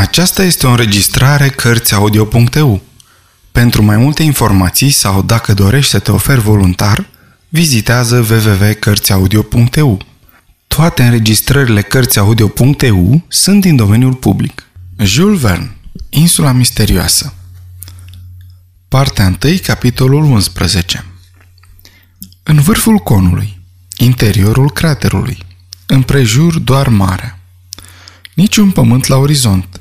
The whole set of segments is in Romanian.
Aceasta este o înregistrare Cărțiaudio.eu. Pentru mai multe informații sau dacă dorești să te oferi voluntar, vizitează www.cărțiaudio.eu. Toate înregistrările Cărțiaudio.eu sunt din domeniul public. Jules Verne, Insula Misterioasă Partea 1, capitolul 11 În vârful conului, interiorul craterului, împrejur doar marea. Niciun pământ la orizont.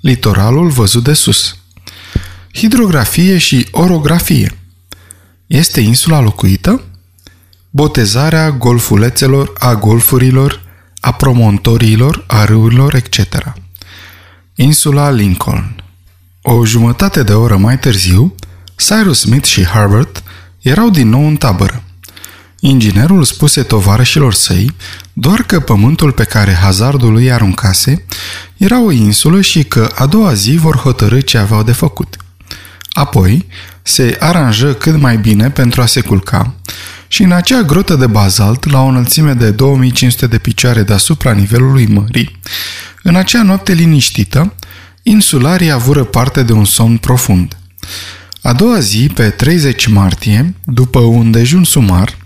Litoralul văzut de sus. Hidrografie și orografie. Este insula locuită? Botezarea golfulețelor, a golfurilor, a promontoriilor, a râurilor, etc. Insula Lincoln. O jumătate de oră mai târziu, Cyrus Smith și Herbert erau din nou în tabără. Inginerul spuse tovarășilor săi doar că pământul pe care hazardul îi aruncase era o insulă și că a doua zi vor hotărâ ce aveau de făcut. Apoi se aranjă cât mai bine pentru a se culca și în acea grotă de bazalt, la o înălțime de 2500 de picioare deasupra nivelului mării, în acea noapte liniștită, insularii avură parte de un somn profund. A doua zi, pe 30 martie, după un dejun sumar,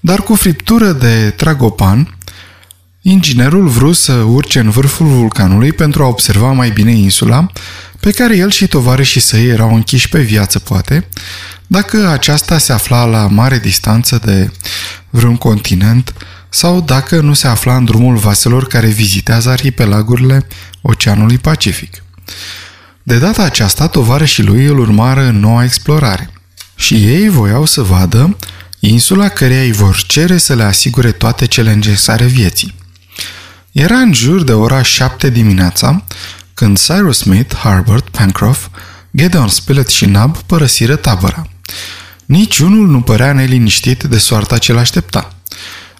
dar cu friptură de tragopan, inginerul vrut să urce în vârful vulcanului pentru a observa mai bine insula, pe care el și tovarășii săi erau închiși pe viață, poate, dacă aceasta se afla la mare distanță de vreun continent sau dacă nu se afla în drumul vaselor care vizitează arhipelagurile Oceanului Pacific. De data aceasta, tovarășii lui îl urmară în noua explorare și ei voiau să vadă insula căreia îi vor cere să le asigure toate cele necesare vieții. Era în jur de ora șapte dimineața când Cyrus Smith, Harbert, Pencroff, Gedeon Spilett și Nab părăsiră tabăra. Niciunul nu părea neliniștit de soarta ce l-aștepta.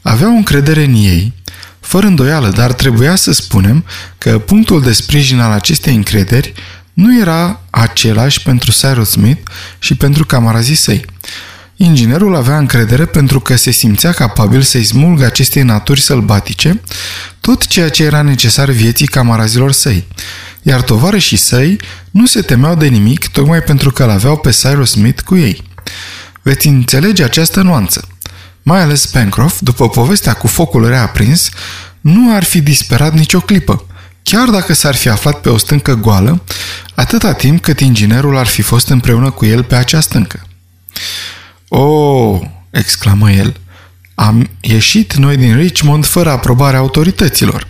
Aveau încredere în ei, fără îndoială, dar trebuia să spunem că punctul de sprijin al acestei încrederi nu era același pentru Cyrus Smith și pentru camarazii săi. Inginerul avea încredere pentru că se simțea capabil să-i smulgă acestei naturi sălbatice tot ceea ce era necesar vieții camarazilor săi, iar tovarășii săi nu se temeau de nimic tocmai pentru că îl aveau pe Cyrus Smith cu ei. Veți înțelege această nuanță. Mai ales Pencroff, după povestea cu focul reaprins, nu ar fi disperat nicio clipă, chiar dacă s-ar fi aflat pe o stâncă goală, atâta timp cât inginerul ar fi fost împreună cu el pe acea stâncă. Oh, exclamă el, am ieșit noi din Richmond fără aprobarea autorităților.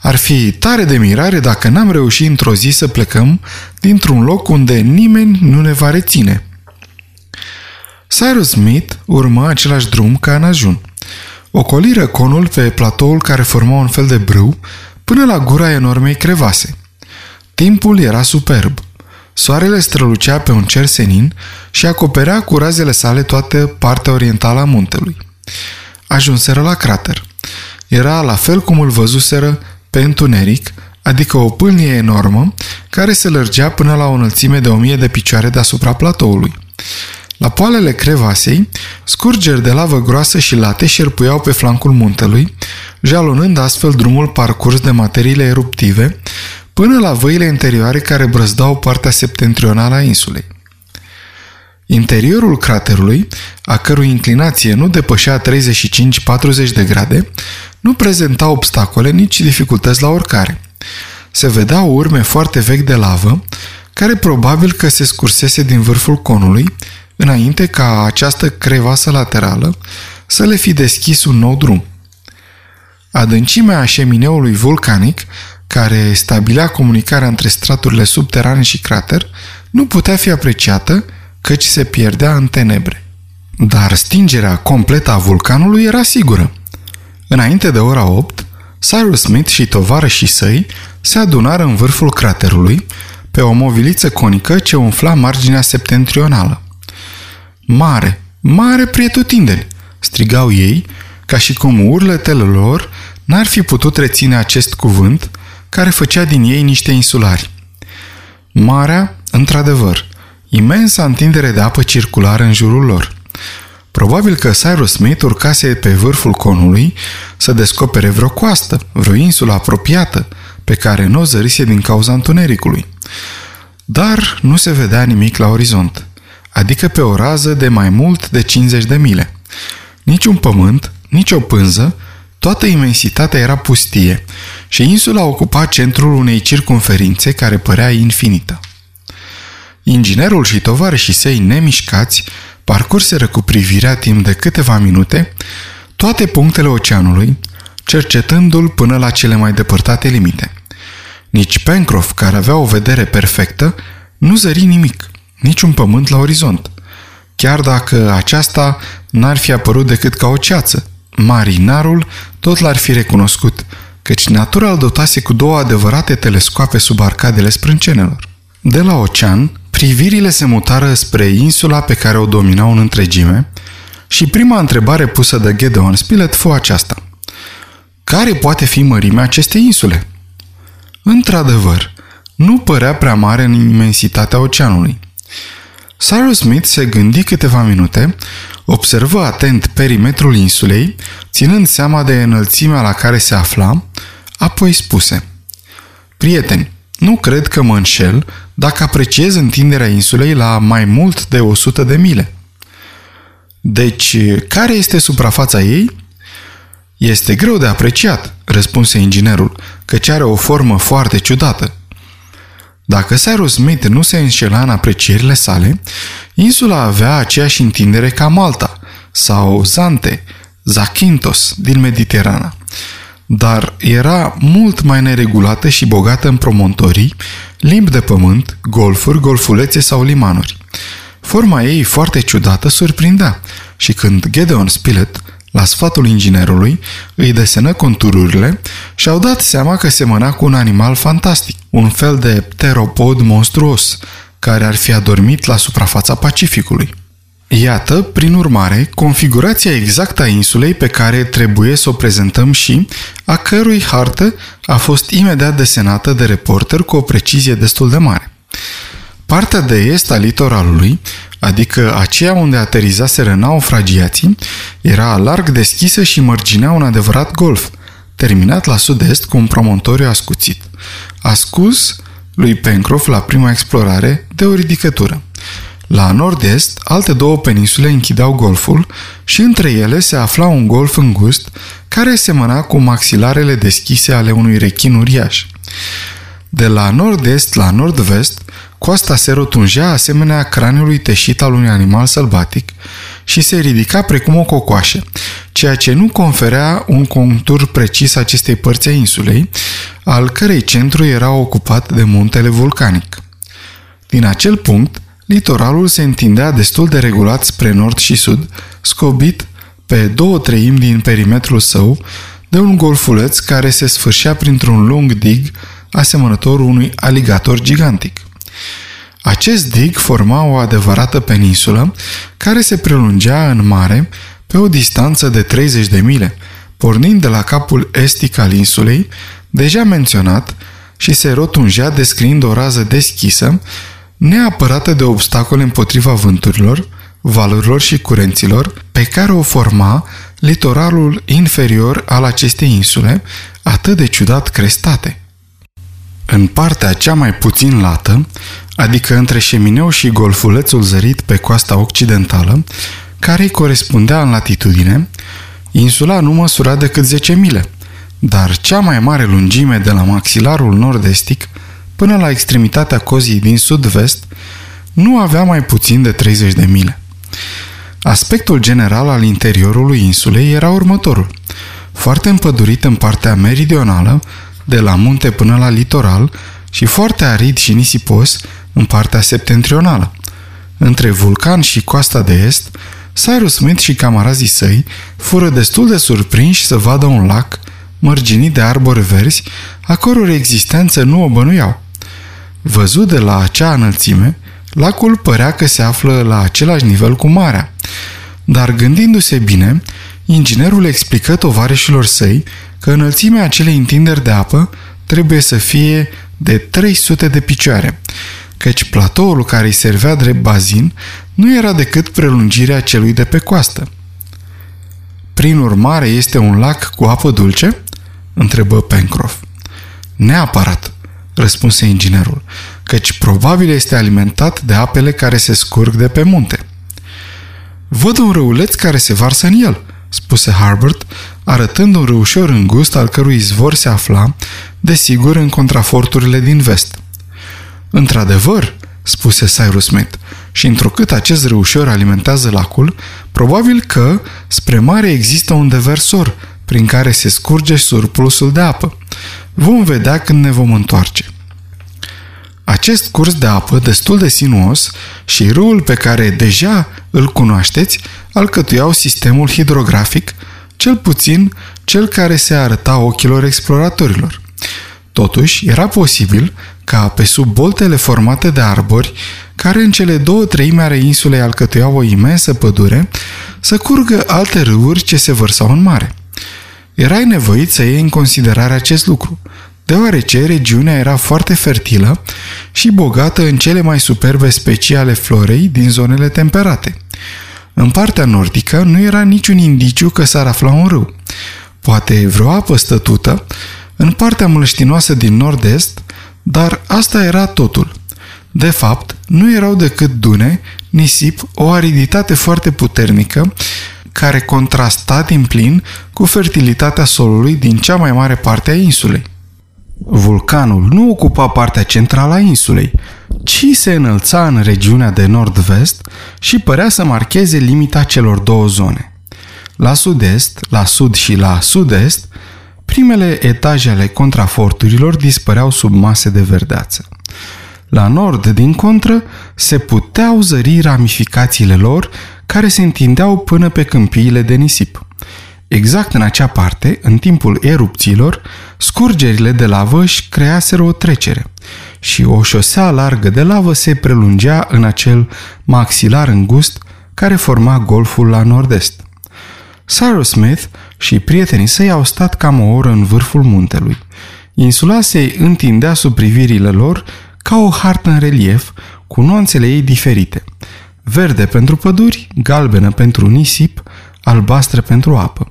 Ar fi tare de mirare dacă n-am reușit într-o zi să plecăm dintr-un loc unde nimeni nu ne va reține. Cyrus Smith urmă același drum ca în ajun. Ocoliră conul pe platoul care forma un fel de brâu până la gura enormei crevase. Timpul era superb. Soarele strălucea pe un cer senin și acoperea cu razele sale toată partea orientală a muntelui. Ajunseră la crater. Era la fel cum îl văzuseră pe întuneric, adică o pâlnie enormă care se lărgea până la o înălțime de o mie de picioare deasupra platoului. La poalele crevasei, scurgeri de lavă groasă și late șerpuiau pe flancul muntelui, jalonând astfel drumul parcurs de materiile eruptive până la văile interioare care brăzdau partea septentrională a insulei. Interiorul craterului, a cărui inclinație nu depășea 35-40 de grade, nu prezenta obstacole nici dificultăți la oricare. Se vedeau urme foarte vechi de lavă, care probabil că se scursese din vârful conului, înainte ca această crevasă laterală să le fi deschis un nou drum. Adâncimea șemineului vulcanic, care stabilea comunicarea între straturile subterane și crater, nu putea fi apreciată, căci se pierdea în tenebre. Dar stingerea completă a vulcanului era sigură. Înainte de ora 8, Cyrus Smith și tovarășii săi se adunară în vârful craterului, pe o moviliță conică ce umfla marginea septentrională. Mare, mare prietutindeni, strigau ei, ca și cum urletele lor n-ar fi putut reține acest cuvânt care făcea din ei niște insulari. Marea, într-adevăr, imensa întindere de apă circulară în jurul lor. Probabil că Cyrus Smith urcase pe vârful conului să descopere vreo coastă, vreo insulă apropiată, pe care nu o zărise din cauza întunericului. Dar nu se vedea nimic la orizont, adică pe o rază de mai mult de 50 de mile. Nici un pământ, nici o pânză, toată imensitatea era pustie și insula ocupa centrul unei circumferințe care părea infinită. Inginerul și tovarășii săi nemișcați parcurseră cu privirea timp de câteva minute toate punctele oceanului, cercetându-l până la cele mai depărtate limite. Nici Pencroff, care avea o vedere perfectă, nu zări nimic, niciun pământ la orizont. Chiar dacă aceasta n-ar fi apărut decât ca o ceață, marinarul tot l-ar fi recunoscut, căci natura îl dotase cu două adevărate telescoape sub arcadele sprâncenelor. De la ocean, privirile se mutară spre insula pe care o dominau în întregime și prima întrebare pusă de Gedeon Spilett fu aceasta. Care poate fi mărimea acestei insule? Într-adevăr, nu părea prea mare în imensitatea oceanului. Cyrus Smith se gândi câteva minute, observă atent perimetrul insulei, ținând seama de înălțimea la care se afla, apoi spuse Prieteni, nu cred că mă înșel dacă apreciez întinderea insulei la mai mult de 100 de mile. Deci, care este suprafața ei? Este greu de apreciat, răspunse inginerul, căci are o formă foarte ciudată. Dacă Cyrus Smith nu se înșela în aprecierile sale, insula avea aceeași întindere ca Malta sau Zante, Zakynthos din Mediterana, dar era mult mai neregulată și bogată în promontorii, limbi de pământ, golfuri, golfulețe sau limanuri. Forma ei foarte ciudată surprindea și când Gedeon Spilett la sfatul inginerului, îi desenă contururile și au dat seama că semăna cu un animal fantastic, un fel de pteropod monstruos, care ar fi adormit la suprafața Pacificului. Iată, prin urmare, configurația exactă a insulei pe care trebuie să o prezentăm și a cărui hartă a fost imediat desenată de reporter cu o precizie destul de mare. Partea de est a litoralului adică aceea unde aterizaseră naufragiații, era larg deschisă și mărginea un adevărat golf, terminat la sud-est cu un promontoriu ascuțit, ascus lui Pencroff la prima explorare de o ridicătură. La nord-est, alte două peninsule închideau golful și între ele se afla un golf îngust care semăna cu maxilarele deschise ale unui rechin uriaș. De la nord-est la nord-vest, Coasta se rotungea asemenea craniului teșit al unui animal sălbatic și se ridica precum o cocoașă, ceea ce nu conferea un contur precis acestei părți a insulei, al cărei centru era ocupat de muntele vulcanic. Din acel punct, litoralul se întindea destul de regulat spre nord și sud, scobit pe două treimi din perimetrul său de un golfuleț care se sfârșea printr-un lung dig asemănător unui aligator gigantic. Acest dig forma o adevărată peninsulă care se prelungea în mare pe o distanță de 30 de mile, pornind de la capul estic al insulei, deja menționat, și se rotungea descriind o rază deschisă, neapărată de obstacole împotriva vânturilor, valurilor și curenților, pe care o forma litoralul inferior al acestei insule, atât de ciudat crestate. În partea cea mai puțin lată, adică între șemineu și golfulețul zărit pe coasta occidentală, care îi corespundea în latitudine, insula nu măsura decât 10 mile, dar cea mai mare lungime de la maxilarul nord-estic până la extremitatea cozii din sud-vest nu avea mai puțin de 30 de mile. Aspectul general al interiorului insulei era următorul. Foarte împădurit în partea meridională, de la munte până la litoral și foarte arid și nisipos în partea septentrională. Între vulcan și coasta de est, Cyrus Smith și camarazii săi fură destul de surprinși să vadă un lac mărginit de arbori verzi, a căror existență nu o bănuiau. Văzut de la acea înălțime, lacul părea că se află la același nivel cu marea, dar gândindu-se bine, inginerul explică tovarășilor săi că înălțimea acelei întinderi de apă trebuie să fie de 300 de picioare, căci platoul care îi servea drept bazin nu era decât prelungirea celui de pe coastă. Prin urmare, este un lac cu apă dulce? întrebă Pencroff. Neapărat, răspunse inginerul, căci probabil este alimentat de apele care se scurg de pe munte. Văd un râuleț care se varsă în el, spuse Harbert, arătând un râușor îngust al cărui izvor se afla, desigur, în contraforturile din vest. Într-adevăr, spuse Cyrus Smith, și întrucât acest râușor alimentează lacul, probabil că, spre mare, există un deversor prin care se scurge surplusul de apă. Vom vedea când ne vom întoarce. Acest curs de apă, destul de sinuos, și râul pe care deja îl cunoașteți, alcătuiau sistemul hidrografic, cel puțin cel care se arăta ochilor exploratorilor. Totuși, era posibil ca pe sub boltele formate de arbori, care în cele două treime ale insulei alcătuiau o imensă pădure, să curgă alte râuri ce se vărsau în mare. Erai nevoit să iei în considerare acest lucru, deoarece regiunea era foarte fertilă și bogată în cele mai superbe specii ale florei din zonele temperate. În partea nordică nu era niciun indiciu că s-ar afla un râu. Poate vreo apă stătută, în partea mlăștinoasă din nord-est, dar asta era totul. De fapt, nu erau decât dune, nisip, o ariditate foarte puternică, care contrasta din plin cu fertilitatea solului din cea mai mare parte a insulei. Vulcanul nu ocupa partea centrală a insulei, ci se înălța în regiunea de nord-vest și părea să marcheze limita celor două zone. La sud-est, la sud și la sud-est, primele etaje ale contraforturilor dispăreau sub mase de verdeață. La nord, din contră, se puteau zări ramificațiile lor care se întindeau până pe câmpiile de nisip. Exact în acea parte, în timpul erupțiilor, scurgerile de lavă își creaseră o trecere și o șosea largă de lavă se prelungea în acel maxilar îngust care forma golful la nord-est. Cyrus Smith și prietenii săi au stat cam o oră în vârful muntelui. Insula se întindea sub privirile lor ca o hartă în relief, cu nuanțele ei diferite. Verde pentru păduri, galbenă pentru nisip, albastră pentru apă.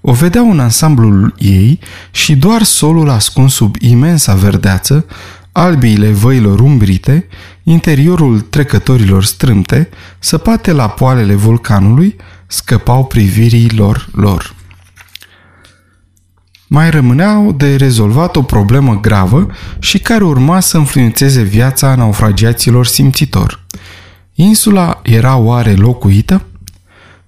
O vedeau în ansamblul ei și doar solul ascuns sub imensa verdeață, albiile văilor umbrite, interiorul trecătorilor strâmte, săpate la poalele vulcanului, scăpau privirilor lor. Mai rămâneau de rezolvat o problemă gravă și care urma să înfluențeze viața naufragiaților simțitor. Insula era oare locuită?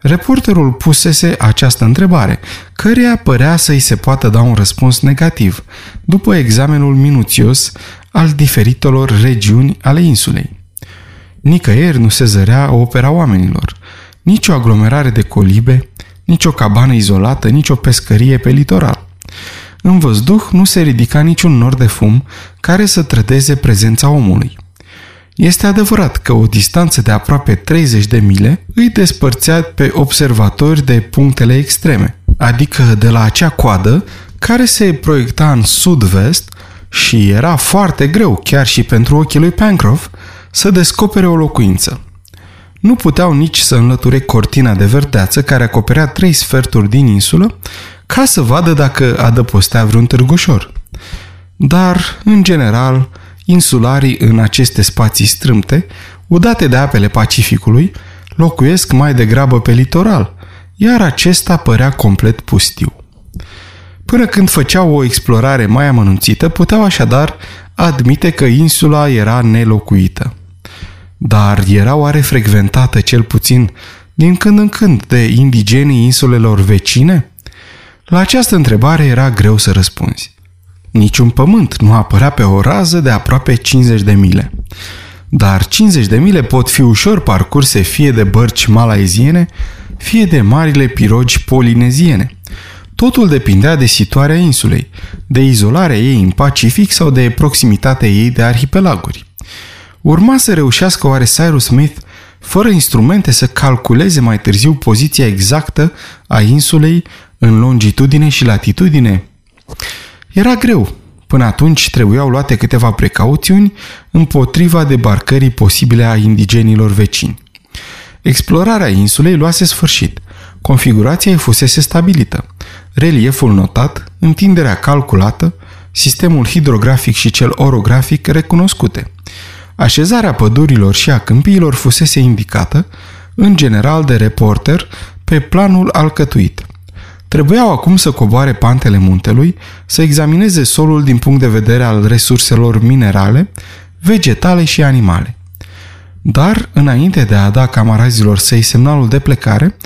Reporterul pusese această întrebare, căreia părea să-i se poată da un răspuns negativ, după examenul minuțios al diferitelor regiuni ale insulei. Nicăieri nu se zărea opera oamenilor, nici o aglomerare de colibe, nici o cabană izolată, nici o pescărie pe litoral. În văzduh nu se ridica niciun nor de fum care să trădeze prezența omului. Este adevărat că o distanță de aproape 30 de mile îi despărțea pe observatori de punctele extreme, adică de la acea coadă care se proiecta în sud-vest și era foarte greu, chiar și pentru ochii lui Pencroff, să descopere o locuință. Nu puteau nici să înlăture cortina de verdeață care acoperea trei sferturi din insulă ca să vadă dacă adăpostea vreun târgușor. Dar, în general, insularii în aceste spații strâmte, udate de apele Pacificului, locuiesc mai degrabă pe litoral, iar acesta părea complet pustiu. Până când făceau o explorare mai amănunțită, puteau așadar admite că insula era nelocuită. Dar era oare frecventată cel puțin din când în când de indigenii insulelor vecine? La această întrebare era greu să răspunzi. Niciun pământ nu apărea pe o rază de aproape 50 de mile. Dar 50 de mile pot fi ușor parcurse fie de bărci malaiziene, fie de marile pirogi polineziene. Totul depindea de situarea insulei, de izolarea ei în Pacific sau de proximitatea ei de arhipelaguri. Urma să reușească oare Cyrus Smith, fără instrumente, să calculeze mai târziu poziția exactă a insulei în longitudine și latitudine? Era greu. Până atunci trebuiau luate câteva precauțiuni împotriva debarcării posibile a indigenilor vecini. Explorarea insulei luase sfârșit. Configurația ei fusese stabilită. Relieful notat, întinderea calculată, sistemul hidrografic și cel orografic recunoscute. Așezarea pădurilor și a câmpiilor fusese indicată, în general de reporter, pe planul alcătuit. Trebuiau acum să coboare pantele muntelui, să examineze solul din punct de vedere al resurselor minerale, vegetale și animale. Dar, înainte de a da camarazilor săi semnalul de plecare,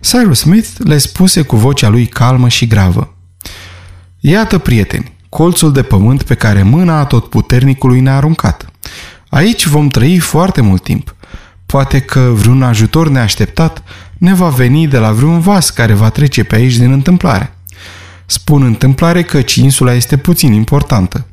Cyrus Smith le spuse cu vocea lui calmă și gravă. Iată, prieteni, colțul de pământ pe care mâna a tot puternicului ne-a aruncat. Aici vom trăi foarte mult timp. Poate că vreun ajutor neașteptat ne va veni de la vreun vas care va trece pe aici din întâmplare. Spun întâmplare căci insula este puțin importantă.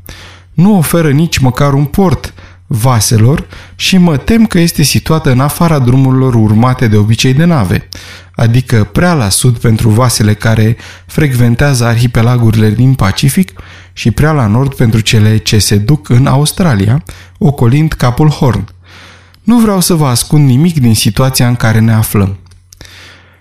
Nu oferă nici măcar un port vaselor și mă tem că este situată în afara drumurilor urmate de obicei de nave, adică prea la sud pentru vasele care frecventează arhipelagurile din Pacific și prea la nord pentru cele ce se duc în Australia, ocolind capul Horn. Nu vreau să vă ascund nimic din situația în care ne aflăm.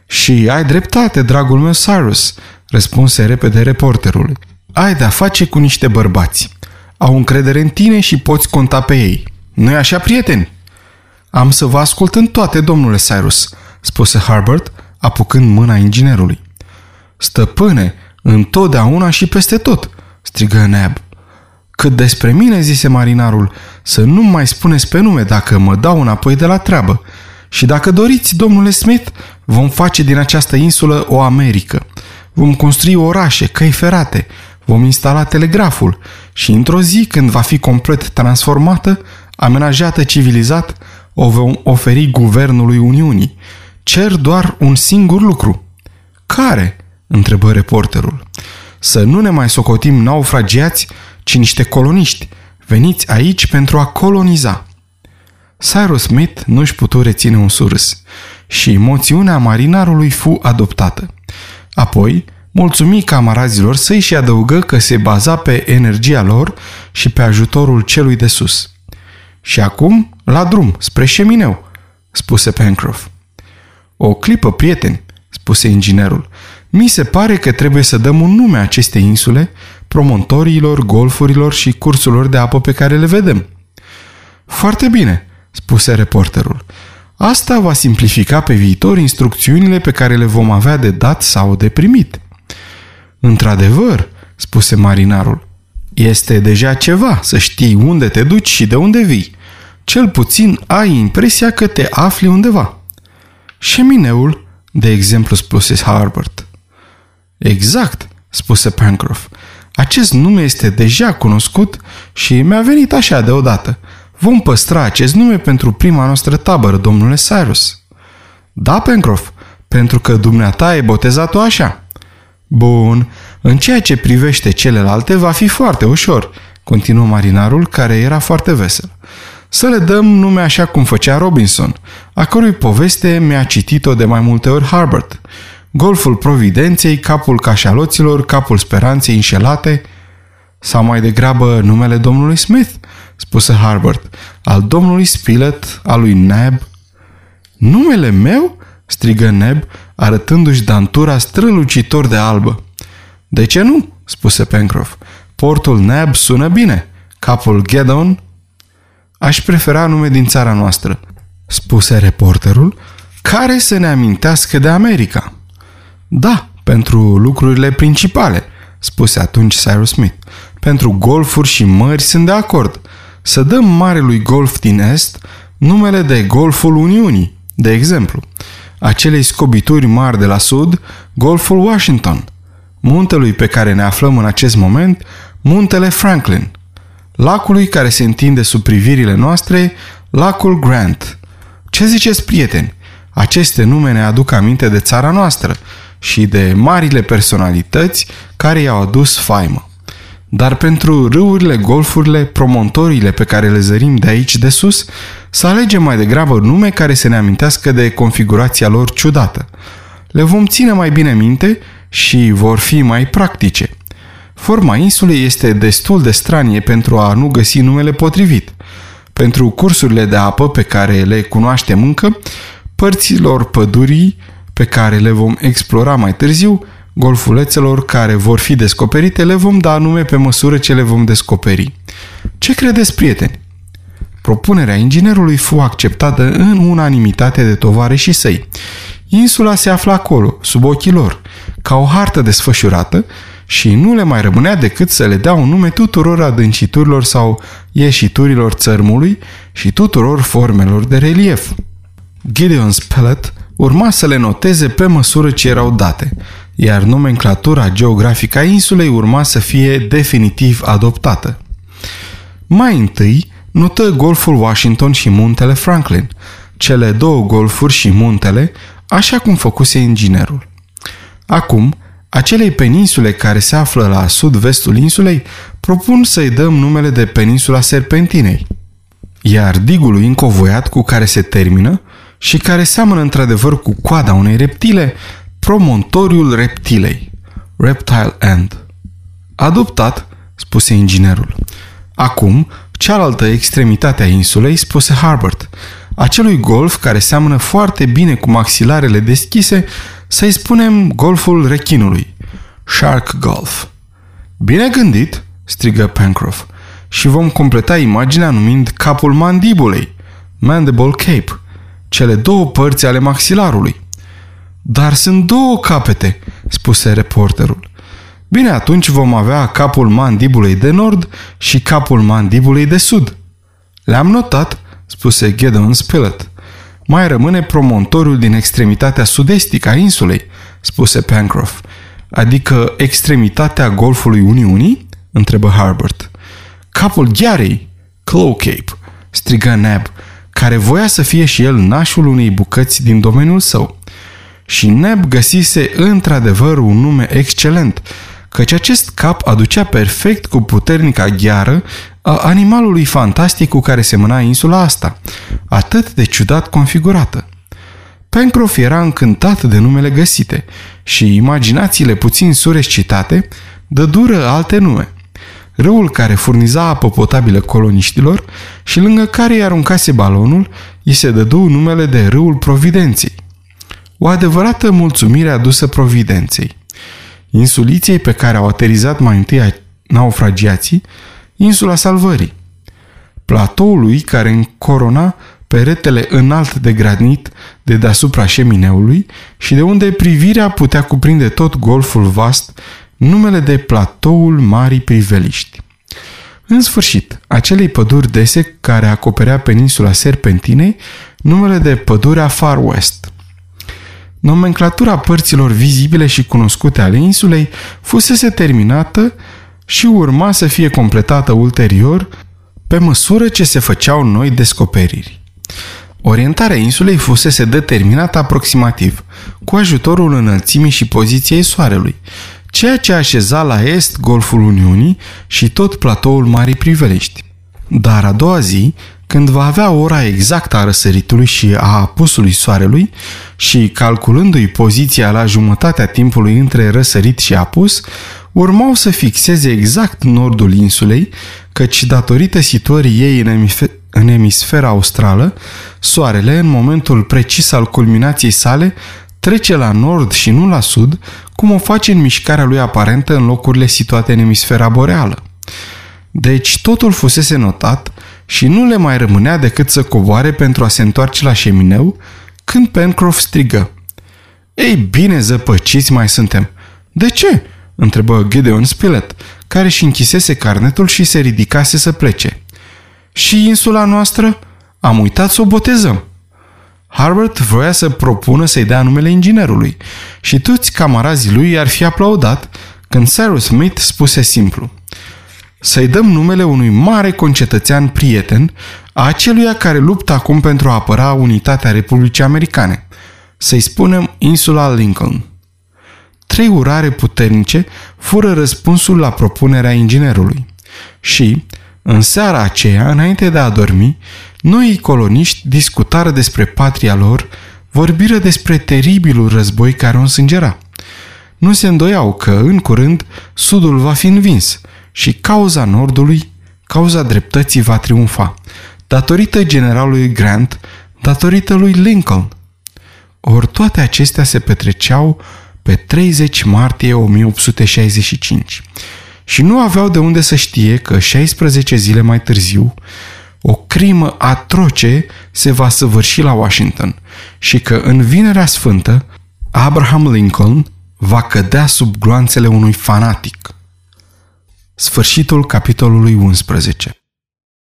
Și ai dreptate, dragul meu Cyrus, răspunse repede reporterul. Ai de-a face cu niște bărbați. Au încredere în tine și poți conta pe ei. Nu-i așa, prieteni? Am să vă ascult în toate, domnule Cyrus, spuse Harbert, apucând mâna inginerului. Stăpâne, întotdeauna și peste tot, strigă Neb. Cât despre mine, zise marinarul, să nu mai spuneți pe nume dacă mă dau înapoi de la treabă. Și dacă doriți, domnule Smith, vom face din această insulă o Americă. Vom construi orașe, căi ferate, vom instala telegraful și într-o zi, când va fi complet transformată, amenajată civilizat, o vom oferi guvernului Uniunii. Cer doar un singur lucru. Care? întrebă reporterul. Să nu ne mai socotim naufragiați, ci niște coloniști. Veniți aici pentru a coloniza. Cyrus Smith nu-și putu reține un surâs și emoțiunea marinarului fu adoptată. Apoi, mulțumi camarazilor săi și adăugă că se baza pe energia lor și pe ajutorul celui de sus. Și acum, la drum, spre șemineu, spuse Pencroff. O clipă, prieteni, spuse inginerul. Mi se pare că trebuie să dăm un nume acestei insule, promontoriilor, golfurilor și cursurilor de apă pe care le vedem. Foarte bine, spuse reporterul. Asta va simplifica pe viitor instrucțiunile pe care le vom avea de dat sau de primit. Într-adevăr, spuse marinarul, este deja ceva să știi unde te duci și de unde vii. Cel puțin ai impresia că te afli undeva. Șemineul, de exemplu, spuse Harbert. Exact, spuse Pencroff. Acest nume este deja cunoscut și mi-a venit așa deodată. Vom păstra acest nume pentru prima noastră tabără, domnule Cyrus. Da, Pencroff, pentru că dumneata ai botezat-o așa. Bun, în ceea ce privește celelalte va fi foarte ușor, continuă marinarul, care era foarte vesel. Să le dăm nume așa cum făcea Robinson, a cărui poveste mi-a citit-o de mai multe ori Harbert. Golful Providenței, capul cașaloților, capul speranței înșelate, sau mai degrabă numele domnului Smith, spuse Harbert, al domnului Spilett, al lui Neb. Numele meu? strigă Neb, arătându-și dantura strălucitor de albă. De ce nu? spuse Pencroff. Portul Neb sună bine. Capul Gedon? Aș prefera nume din țara noastră, spuse reporterul, care să ne amintească de America. Da, pentru lucrurile principale, spuse atunci Cyrus Smith. Pentru golfuri și mări sunt de acord. Să dăm marelui golf din est numele de Golful Uniunii, de exemplu. Acelei scobituri mari de la sud, Golful Washington. Muntelui pe care ne aflăm în acest moment, Muntele Franklin. Lacului care se întinde sub privirile noastre, Lacul Grant. Ce ziceți, prieteni? Aceste nume ne aduc aminte de țara noastră și de marile personalități care i-au adus faimă. Dar pentru râurile, golfurile, promontoriile pe care le zărim de aici de sus, să alegem mai degrabă nume care să ne amintească de configurația lor ciudată. Le vom ține mai bine minte și vor fi mai practice. Forma insulei este destul de stranie pentru a nu găsi numele potrivit. Pentru cursurile de apă pe care le cunoaștem încă, părților pădurii pe care le vom explora mai târziu, Golfulețelor care vor fi descoperite le vom da nume pe măsură ce le vom descoperi. Ce credeți, prieteni? Propunerea inginerului fu acceptată în unanimitate de tovare și săi. Insula se afla acolo, sub ochii lor, ca o hartă desfășurată și nu le mai rămânea decât să le dea un nume tuturor adânciturilor sau ieșiturilor țărmului și tuturor formelor de relief. Gideon Spilett urma să le noteze pe măsură ce erau date, iar nomenclatura geografică a insulei urma să fie definitiv adoptată. Mai întâi, notă golful Washington și muntele Franklin, cele două golfuri și muntele, așa cum făcuse inginerul. Acum, acelei peninsule care se află la sud-vestul insulei, propun să-i dăm numele de peninsula Serpentinei. Iar digului încovoiat cu care se termină și care seamănă într-adevăr cu coada unei reptile, promontoriul reptilei, Reptile End. Adoptat, spuse inginerul. Acum, cealaltă extremitate a insulei, spuse Harbert, acelui golf care seamănă foarte bine cu maxilarele deschise, să-i spunem golful rechinului, Shark Golf. Bine gândit, strigă Pencroff, și vom completa imaginea numind capul mandibulei, Mandible Cape, cele două părți ale maxilarului. Dar sunt două capete, spuse reporterul. Bine, atunci vom avea capul mandibulei de nord și capul mandibulei de sud. Le-am notat, spuse Gideon Spilett. Mai rămâne promontoriul din extremitatea sud-estică a insulei, spuse Pencroff. Adică extremitatea golfului Uniunii? întrebă Harbert. Capul ghearei, Claw Cape, strigă Neb, care voia să fie și el nașul unei bucăți din domeniul său. Și Neb găsise într-adevăr un nume excelent, căci acest cap aducea perfect cu puternica gheară a animalului fantastic cu care semăna insula asta, atât de ciudat configurată. Pencroff era încântat de numele găsite și imaginațiile puțin surescitate dă dură alte nume. Râul care furniza apă potabilă coloniștilor și lângă care îi aruncase balonul, îi se dădu numele de Râul Providenței. O adevărată mulțumire adusă Providenței. Insuliției pe care au aterizat mai întâi naufragiații, insula Salvării. Platoului care încorona peretele înalt de granit de deasupra șemineului și de unde privirea putea cuprinde tot golful vast, numele de platoul Marii Priveliști. În sfârșit, acelei păduri dese care acoperea peninsula Serpentinei, numele de pădurea Far West. Nomenclatura părților vizibile și cunoscute ale insulei fusese terminată și urma să fie completată ulterior pe măsură ce se făceau noi descoperiri. Orientarea insulei fusese determinată aproximativ, cu ajutorul înălțimii și poziției soarelui, ceea ce așeza la est Golful Uniunii și tot platoul Marii Priveliști. Dar a doua zi, când va avea ora exactă a răsăritului și a apusului soarelui și calculându-i poziția la jumătatea timpului între răsărit și apus, urmau să fixeze exact nordul insulei, căci datorită situării ei în, emisfer- în emisfera australă, soarele, în momentul precis al culminației sale, trece la nord și nu la sud, cum o face în mișcarea lui aparentă în locurile situate în emisfera boreală. Deci totul fusese notat și nu le mai rămânea decât să coboare pentru a se întoarce la șemineu, când Pencroff strigă. Ei bine, zăpăciți mai suntem. De ce?" întrebă Gideon Spilett, care își închisese carnetul și se ridicase să plece. Și insula noastră? Am uitat să o botezăm. Harbert voia să propună să-i dea numele inginerului și toți camarazii lui ar fi aplaudat când Cyrus Smith spuse simplu să-i dăm numele unui mare concetățean prieten a aceluia care luptă acum pentru a apăra unitatea Republicii Americane. Să-i spunem insula Lincoln. Trei urare puternice fură răspunsul la propunerea inginerului. Și, în seara aceea, înainte de a dormi, noi coloniști discutară despre patria lor, vorbiră despre teribilul război care o însângera. Nu se îndoiau că, în curând, Sudul va fi învins și cauza Nordului, cauza dreptății va triumfa, datorită generalului Grant, datorită lui Lincoln. Ori toate acestea se petreceau pe 30 martie 1865 și nu aveau de unde să știe că 16 zile mai târziu o crimă atroce se va săvârși la Washington și că în Vinerea Sfântă Abraham Lincoln va cădea sub gloanțele unui fanatic. Sfârșitul capitolului 11